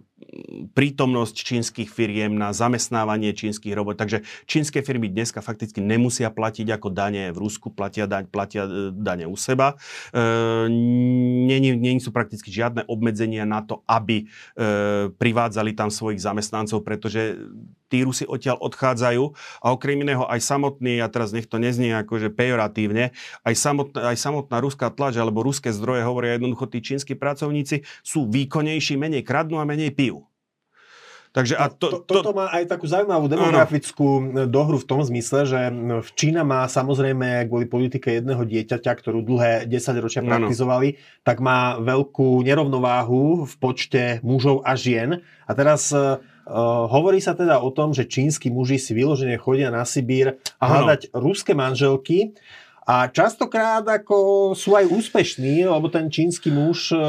prítomnosť čínskych firiem na zamestnávanie čínskych robot. Takže čínske firmy dneska fakticky nemusia platiť ako dane v Rusku, platia, daň, platia e, dane u seba. E, nie, sú prakticky žiadne obmedzenia na to, aby e, privádzali tam svojich zamestnancov, pretože tí Rusi odtiaľ odchádzajú a okrem iného aj samotný, a teraz nech to neznie akože pejoratívne, aj samotná, aj samotná ruská tlač alebo ruské zdroje hovoria jednoducho, tí čínsky pracovníci sú výkonnejší, menej kradnú a menej pijú. Takže a to, to, toto má aj takú zaujímavú demografickú ano. dohru v tom zmysle, že v Čína má samozrejme kvôli politike jedného dieťaťa, ktorú dlhé 10 ročia praktizovali, ano. tak má veľkú nerovnováhu v počte mužov a žien. A teraz uh, hovorí sa teda o tom, že čínsky muži si vyložene chodia na Sibír a hľadať ruské manželky. A častokrát ako sú aj úspešní, lebo ten čínsky muž e,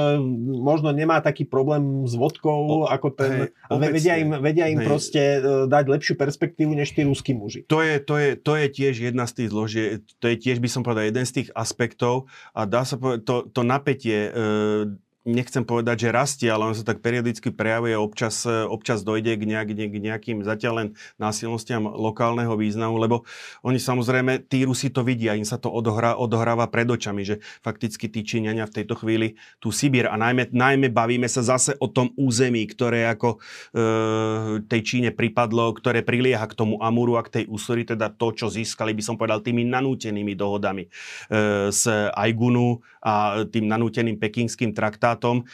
možno nemá taký problém s vodkou, o, ako ten... Hej, vedia im, vedia im proste e, dať lepšiu perspektívu než tí ruskí muži. To je, to, je, to je tiež jedna z tých zložie, to je tiež by som povedal jeden z tých aspektov. A dá sa povedať, to, to napätie e, nechcem povedať, že rastie, ale on sa tak periodicky prejavuje, občas, občas dojde k, nejak, k nejakým zatiaľ len násilnostiam lokálneho významu, lebo oni samozrejme, tí Rusi to vidia, im sa to odohrá, odohráva pred očami, že fakticky tí Číňania v tejto chvíli tú Sibír. A najmä, najmä bavíme sa zase o tom území, ktoré ako e, tej Číne pripadlo, ktoré prilieha k tomu Amuru a k tej Usuri, teda to, čo získali, by som povedal, tými nanútenými dohodami e, s Aigunu a tým nanúteným pekingským traktátom štátom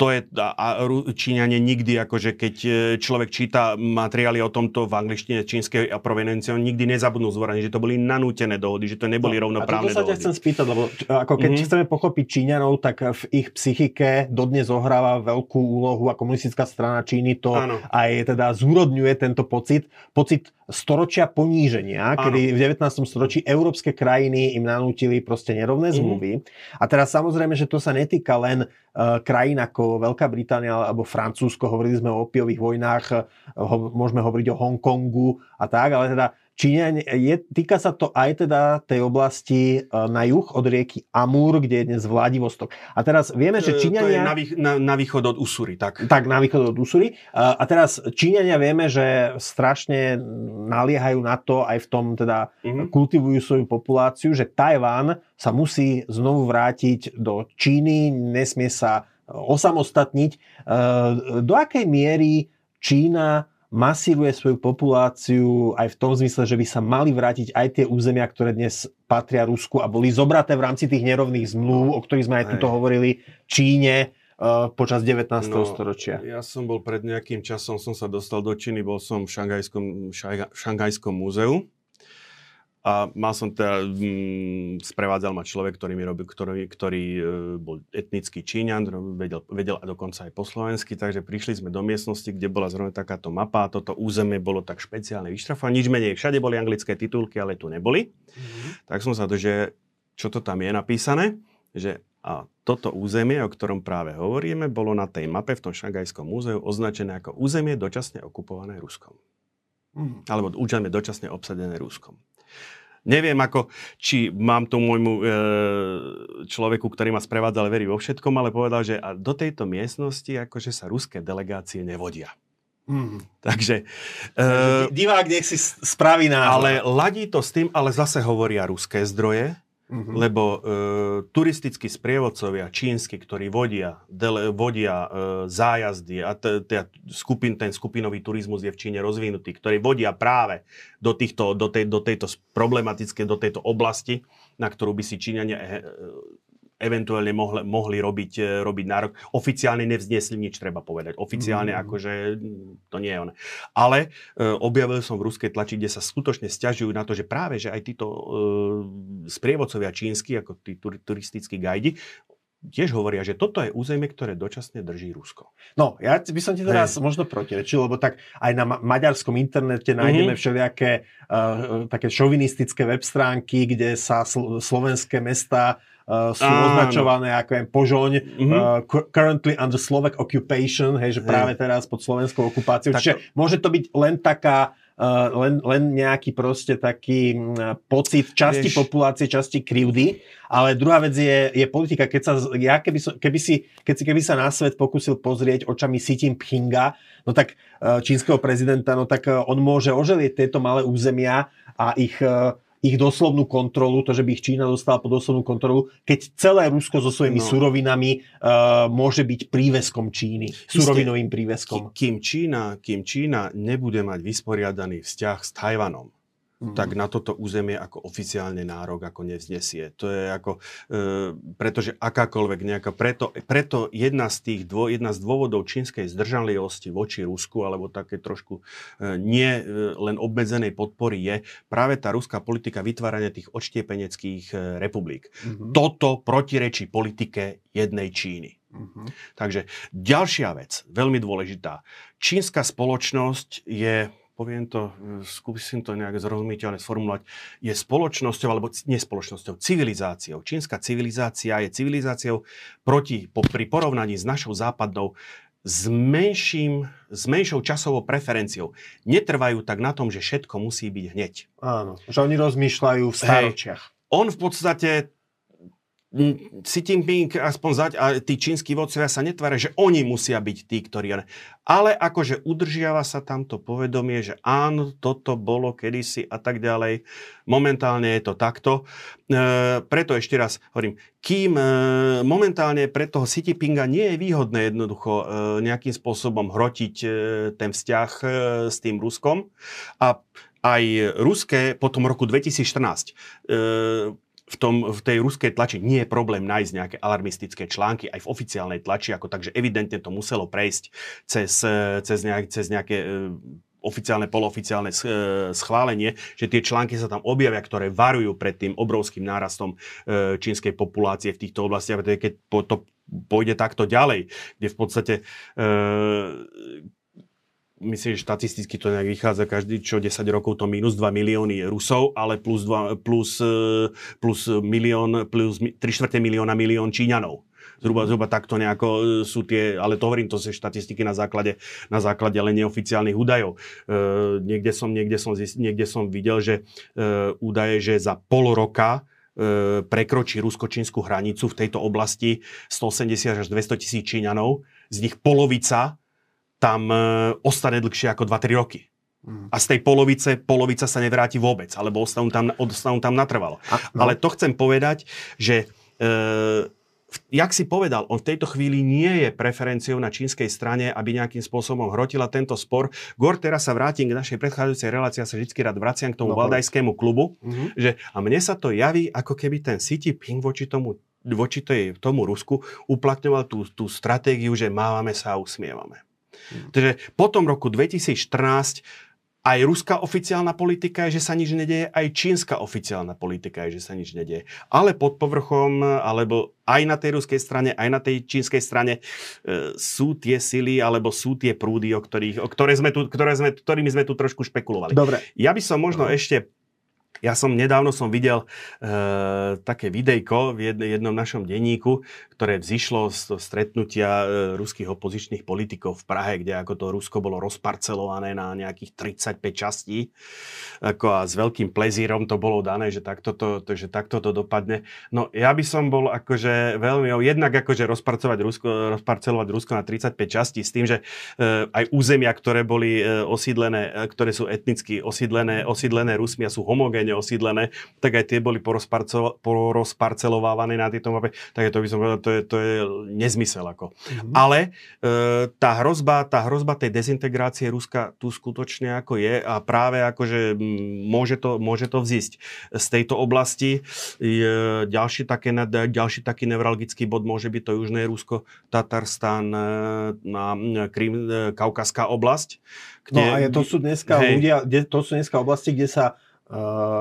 to je, a Číňania nikdy, akože keď e, človek číta materiály o tomto v angličtine čínskej a provenencii, nikdy nezabudnú zvorene, že to boli nanútené dohody, že to neboli no, rovnoprávne a sa ťa chcem spýtať, lebo ako keď mm-hmm. chceme pochopiť Číňanov, tak v ich psychike dodnes zohráva veľkú úlohu a komunistická strana Číny to ano. aj teda zúrodňuje tento pocit, pocit storočia poníženia, ano. kedy v 19. storočí európske krajiny im nanútili proste nerovné mhm. zmluvy. Mm-hmm. A teraz samozrejme, že to sa netýka len uh, krajín ako Veľká Británia alebo Francúzsko, hovorili sme o opiových vojnách, uh, ho, môžeme hovoriť o Hongkongu a tak, ale teda Číňan, je, týka sa to aj teda tej oblasti e, na juh od rieky Amúr, kde je dnes Vladivostok. A teraz vieme, že Číňania... To je na, vý, na, na východ od Usury, tak. Tak, na východ od Usury. A, a teraz Číňania vieme, že strašne naliehajú na to, aj v tom teda mm-hmm. kultivujú svoju populáciu, že Tajván sa musí znovu vrátiť do Číny, nesmie sa osamostatniť. E, do akej miery Čína masíruje svoju populáciu aj v tom zmysle, že by sa mali vrátiť aj tie územia, ktoré dnes patria Rusku a boli zobraté v rámci tých nerovných zmluv, o ktorých sme aj tuto hovorili, Číne počas 19. No, storočia. Ja som bol pred nejakým časom, som sa dostal do Číny, bol som v Šangajskom, Šangajskom múzeu a mal som teda, mm, sprevádzal ma človek, ktorý mi robil, ktorý, ktorý e, bol etnický Číňan, vedel, vedel a dokonca aj po slovensky, takže prišli sme do miestnosti, kde bola zrovna takáto mapa a toto územie bolo tak špeciálne vyštrafované. Nič menej, všade boli anglické titulky, ale tu neboli. Mm-hmm. Tak som sa to, že čo to tam je napísané, že a toto územie, o ktorom práve hovoríme, bolo na tej mape v tom Šangajskom múzeu označené ako územie dočasne okupované Ruskom. Mm. Alebo územie dočasne obsadené Ruskom. Neviem, ako, či mám tu môjmu e, človeku, ktorý ma sprevádzal, verí vo všetkom, ale povedal, že a do tejto miestnosti akože sa ruské delegácie nevodia. Mm. Takže... E, Divák nech si spraví názor. Ale ladí to s tým, ale zase hovoria ruské zdroje, Mm-hmm. Lebo e, turistickí sprievodcovia čínsky, ktorí vodia, dele, vodia e, zájazdy a t, t, skupin, ten skupinový turizmus je v Číne rozvinutý, ktorí vodia práve do, týchto, do, tej, do tejto problematické, do tejto oblasti, na ktorú by si Číňania e, eventuálne mohli, mohli robiť, e, robiť nárok. Oficiálne nevznesli nič, treba povedať. Oficiálne mm. akože to nie je ono. Ale e, objavil som v ruskej tlači, kde sa skutočne stiažujú na to, že práve, že aj títo e, sprievodcovia čínsky, ako tí turistickí gajdi, tiež hovoria, že toto je územie, ktoré dočasne drží Rusko. No, ja by som ti teraz hey. možno protirečil, lebo tak aj na ma- maďarskom internete nájdeme mm-hmm. všelijaké uh, také šovinistické web stránky, kde sa sl- slovenské mesta uh, sú Áno. označované ako je Požoň, mm-hmm. uh, currently under Slovak occupation, hej, že práve teraz pod slovenskou okupáciou. Tak... Čiže môže to byť len taká Uh, len, len nejaký proste taký uh, pocit časti Vieš. populácie, časti krivdy, ale druhá vec je, je politika. Keď, sa, ja keby, som, keby, si, keď si, keby sa na svet pokusil pozrieť očami Xi Jinpinga, no tak uh, čínskeho prezidenta, no tak on môže oželieť tieto malé územia a ich ich doslovnú kontrolu, to, že by ich Čína dostala pod doslovnú kontrolu, keď celé Rusko so svojimi no. surovinami uh, môže byť príveskom Číny, Isté, surovinovým príveskom. Kým Čína, kým Čína nebude mať vysporiadaný vzťah s Tajvanom, mm. tak na toto územie ako oficiálne nárok ako nevznesie. To je ako, e, pretože akákoľvek nejaká, preto, preto jedna z tých dvo, jedna z dôvodov čínskej zdržanlivosti voči Rusku, alebo také trošku e, nie e, len obmedzenej podpory je práve tá ruská politika vytvárania tých odštiepeneckých e, republik. Mm-hmm. Toto protirečí politike jednej Číny. Mm-hmm. Takže ďalšia vec, veľmi dôležitá. Čínska spoločnosť je poviem to, skúsim to nejak zrozumiteľne sformulovať, je spoločnosťou, alebo nie spoločnosťou, civilizáciou. Čínska civilizácia je civilizáciou proti, po, pri porovnaní s našou západnou s, menším, s menšou časovou preferenciou. Netrvajú tak na tom, že všetko musí byť hneď. Áno, že oni rozmýšľajú v staročiach. Hey, on v podstate Xi Jinping, aspoň zať, a tí čínsky vodcovia sa netvária, že oni musia byť tí, ktorí... Ale akože udržiava sa tamto povedomie, že áno, toto bolo kedysi a tak ďalej. Momentálne je to takto. E, preto ešte raz hovorím, kým e, momentálne pre toho Xi Jinpinga nie je výhodné jednoducho e, nejakým spôsobom hrotiť e, ten vzťah e, s tým Ruskom a aj ruské po tom roku 2014 e, v, tom, v tej ruskej tlači nie je problém nájsť nejaké alarmistické články aj v oficiálnej tlači, ako takže evidentne to muselo prejsť cez, cez, nejak, cez nejaké e, oficiálne, poloficiálne e, schválenie, že tie články sa tam objavia, ktoré varujú pred tým obrovským nárastom e, čínskej populácie v týchto oblastiach, keď to pôjde takto ďalej, kde v podstate myslím, že štatisticky to nejak vychádza každý čo 10 rokov to minus 2 milióny Rusov, ale plus, 2, plus, e, plus milión, plus 3 čtvrte milióna milión Číňanov. Zhruba, zhruba takto nejako e, sú tie, ale to hovorím, to sú štatistiky na základe, na základe len neoficiálnych údajov. E, niekde, som, niekde, som, niekde som videl, že e, údaje, že za pol roka e, prekročí rusko-čínsku hranicu v tejto oblasti 180 až 200 tisíc Číňanov, z nich polovica tam e, ostane dlhšie ako 2-3 roky. Mm. A z tej polovice, polovica sa nevráti vôbec, alebo ostanú tam, ostanú tam natrvalo. A, no. Ale to chcem povedať, že e, jak si povedal, on v tejto chvíli nie je preferenciou na čínskej strane, aby nejakým spôsobom hrotila tento spor. Gor, teraz sa vrátim k našej predchádzajúcej relácii, ja sa vždy rád vraciam k tomu no, valdajskému klubu, mm-hmm. že a mne sa to javí, ako keby ten City Ping voči tomu voči tomu Rusku uplatňoval tú, tú stratégiu, že mávame sa a usmievame. Takže po tom roku 2014 aj ruská oficiálna politika je, že sa nič nedeje, aj čínska oficiálna politika je, že sa nič nedeje. Ale pod povrchom, alebo aj na tej ruskej strane, aj na tej čínskej strane e, sú tie sily, alebo sú tie prúdy, o ktorých, o ktoré sme tu, ktoré sme, ktorými sme tu trošku špekulovali. Dobre. Ja by som možno Dobre. ešte ja som nedávno som videl e, také videjko v jedne, jednom našom denníku, ktoré vzýšlo z stretnutia e, ruských opozičných politikov v Prahe, kde ako to Rusko bolo rozparcelované na nejakých 35 častí. Ako a s veľkým plezírom to bolo dané, že takto to, to, že takto to dopadne. No ja by som bol akože veľmi, jednak akože rozparcelovať Rusko, rozparcelovať Rusko na 35 častí s tým, že e, aj územia, ktoré boli e, osídlené, ktoré sú etnicky osídlené, osídlené Rusmi a sú homogénne osídlené, tak aj tie boli porozparcelovávané na tieto mape, tak to by som povedal, to je, to je nezmysel. Ako. Mm-hmm. Ale e, tá, hrozba, tá hrozba tej dezintegrácie Ruska tu skutočne ako je a práve akože môže to, môže to vzísť z tejto oblasti. Je, ďalší, také, ďalší taký nevralgický bod môže byť to Južné Rusko, Tatarstan, e, na Krym, e, Kaukaská oblasť. Kde, no a je, to sú dneska hej, ľudia, to sú dneska oblasti, kde sa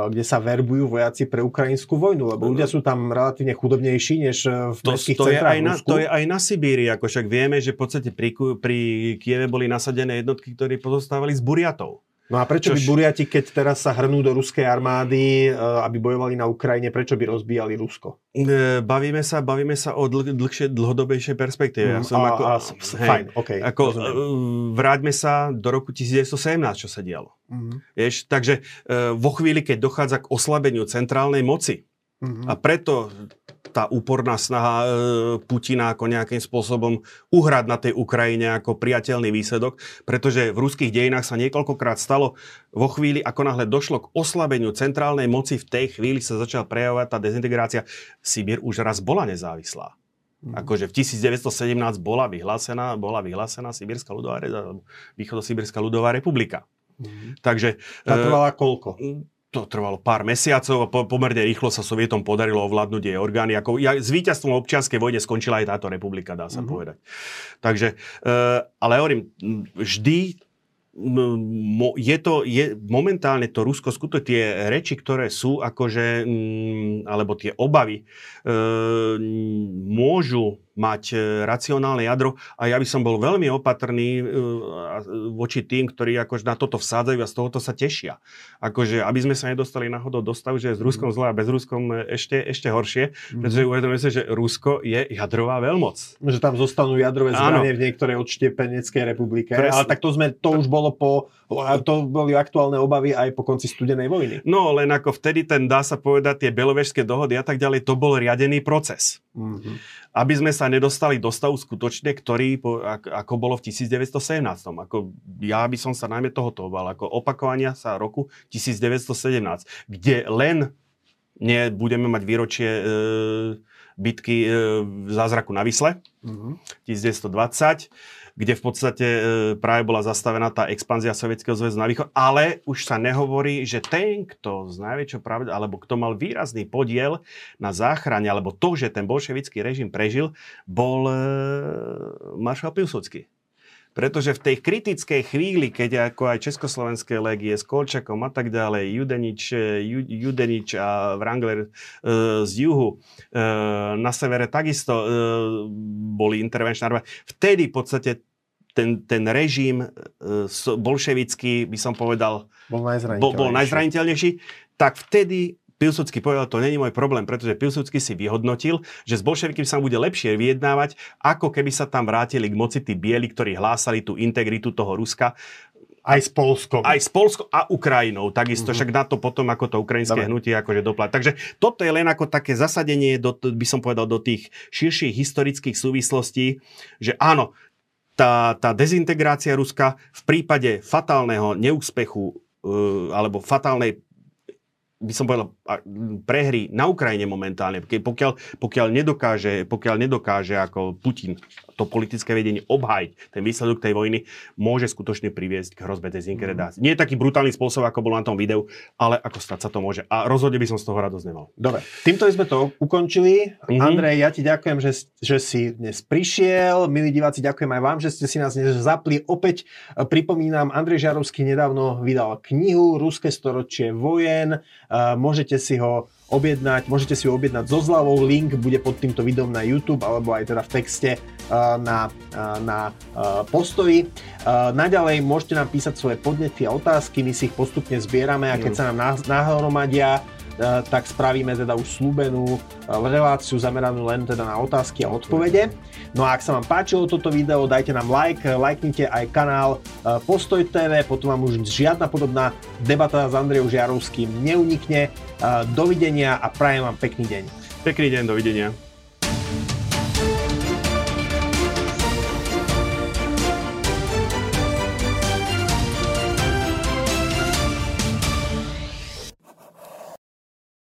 kde sa verbujú vojaci pre ukrajinskú vojnu, lebo ľudia sú tam relatívne chudobnejší než eh, v to, mestských to centrách je aj na, To je aj na Sibíri, ako však vieme, že v podstate pri, pri Kieve boli nasadené jednotky, ktoré pozostávali z Buriatov. No a prečo Čož... by Buriati, keď teraz sa hrnú do ruskej armády, eh, aby bojovali na Ukrajine, prečo by rozbíjali Rusko? Bavíme sa, bavíme sa o dlh, dlhšie, dlhodobejšej perspektíve. Ja mm, som a, ako, a, hej, fajn, okay, ako, vráťme sa do roku 1917, čo sa dialo. Mm-hmm. Vieš, takže uh, vo chvíli, keď dochádza k oslabeniu centrálnej moci mm-hmm. a preto tá úporná snaha e, Putina ako nejakým spôsobom uhrať na tej Ukrajine ako priateľný výsledok, pretože v ruských dejinách sa niekoľkokrát stalo vo chvíli, ako náhle došlo k oslabeniu centrálnej moci, v tej chvíli sa začala prejavovať tá dezintegrácia. Sibír už raz bola nezávislá. Mm. Akože v 1917 bola vyhlásená, bola vyhlásená Sibírska ľudová, Východosibírska ľudová republika. Mm. Takže... Tá e, trvala koľko? To trvalo pár mesiacov a po, pomerne rýchlo sa Sovietom podarilo ovládnuť jej orgány. Ako, ja, s víťazstvom občianskej vojne skončila aj táto republika, dá sa mm-hmm. povedať. Takže, e, ale hovorím, vždy je to, je, momentálne to Rusko, skutočne tie reči, ktoré sú, akože, alebo tie obavy, e, môžu mať e, racionálne jadro a ja by som bol veľmi opatrný e, voči tým, ktorí akože na toto vsádzajú a z tohoto sa tešia. Akože, aby sme sa nedostali náhodou do stavu, že s Ruskom zle a bez Ruskom ešte, ešte horšie, mm. pretože uvedomuje sa, že Rusko je jadrová veľmoc. Že tam zostanú jadrové zbranie v niektorej odštiepeneckej republike. Presne. Ale tak to, sme, to už bolo po, to boli aktuálne obavy aj po konci studenej vojny. No, len ako vtedy ten, dá sa povedať, tie belovežské dohody a tak ďalej, to bol riadený proces. Mm-hmm. Aby sme sa nedostali do stavu skutočne, ktorý, ako bolo v 1917. Ako, ja by som sa najmä tohoto obal, ako opakovania sa roku 1917, kde len nebudeme mať výročie e, bitky e, v zázraku na Vysle, mm-hmm. 1920, kde v podstate e, práve bola zastavená tá expanzia Sovietskeho zväzu na východ, ale už sa nehovorí, že ten, kto z najväčšou pravda, alebo kto mal výrazný podiel na záchrane, alebo to, že ten bolševický režim prežil, bol e, maršal Pilsudský. Pretože v tej kritickej chvíli, keď ako aj Československé legie s Kolčakom a tak ďalej, Judenič, e, Judenič a Wrangler e, z juhu, e, na severe takisto e, boli intervenčné armády, vtedy v podstate ten, ten režim e, bolševický, by som povedal, bol najzraniteľnejší. Bol, bol najzraniteľnejší, tak vtedy Pilsudský povedal, to není môj problém, pretože Pilsudský si vyhodnotil, že s bolševikmi sa bude lepšie vyjednávať, ako keby sa tam vrátili k moci tí bieli, ktorí hlásali tú integritu toho Ruska. Aj s Polskom. Aj s Polskom a Ukrajinou. Takisto, mm-hmm. však na to potom, ako to ukrajinské Dobre. hnutie akože doplat. Takže toto je len ako také zasadenie, do, by som povedal, do tých širších historických súvislostí, že áno, tá, tá dezintegrácia Ruska v prípade fatálneho neúspechu uh, alebo fatálnej by som povedal, prehry na Ukrajine momentálne, pokiaľ, pokiaľ, nedokáže, pokiaľ nedokáže ako Putin to politické vedenie obhajiť, ten výsledok tej vojny môže skutočne priviesť k hrozbe dezinkreditácie. Mm. Nie je taký brutálny spôsob, ako bol na tom videu, ale ako stať sa to môže. A rozhodne by som z toho radosť nemal. Dobre, týmto sme to ukončili. Mm-hmm. Andrej, ja ti ďakujem, že, že si dnes prišiel. Milí diváci, ďakujem aj vám, že ste si nás dnes zapli. Opäť e, pripomínam, Andrej Žarovský nedávno vydal knihu Ruské storočie vojen. Môžete si ho objednať, môžete si ho objednať so zľavou, link bude pod týmto videom na YouTube alebo aj teda v texte na, na postoji. Naďalej môžete nám písať svoje podnety a otázky, my si ich postupne zbierame a keď sa nám nahromadia, tak spravíme teda už slúbenú reláciu zameranú len teda na otázky a odpovede. No a ak sa vám páčilo toto video, dajte nám like, lajknite aj kanál Postoj TV, potom vám už žiadna podobná debata s Andrejom Žiarovským neunikne. Dovidenia a prajem vám pekný deň. Pekný deň, dovidenia.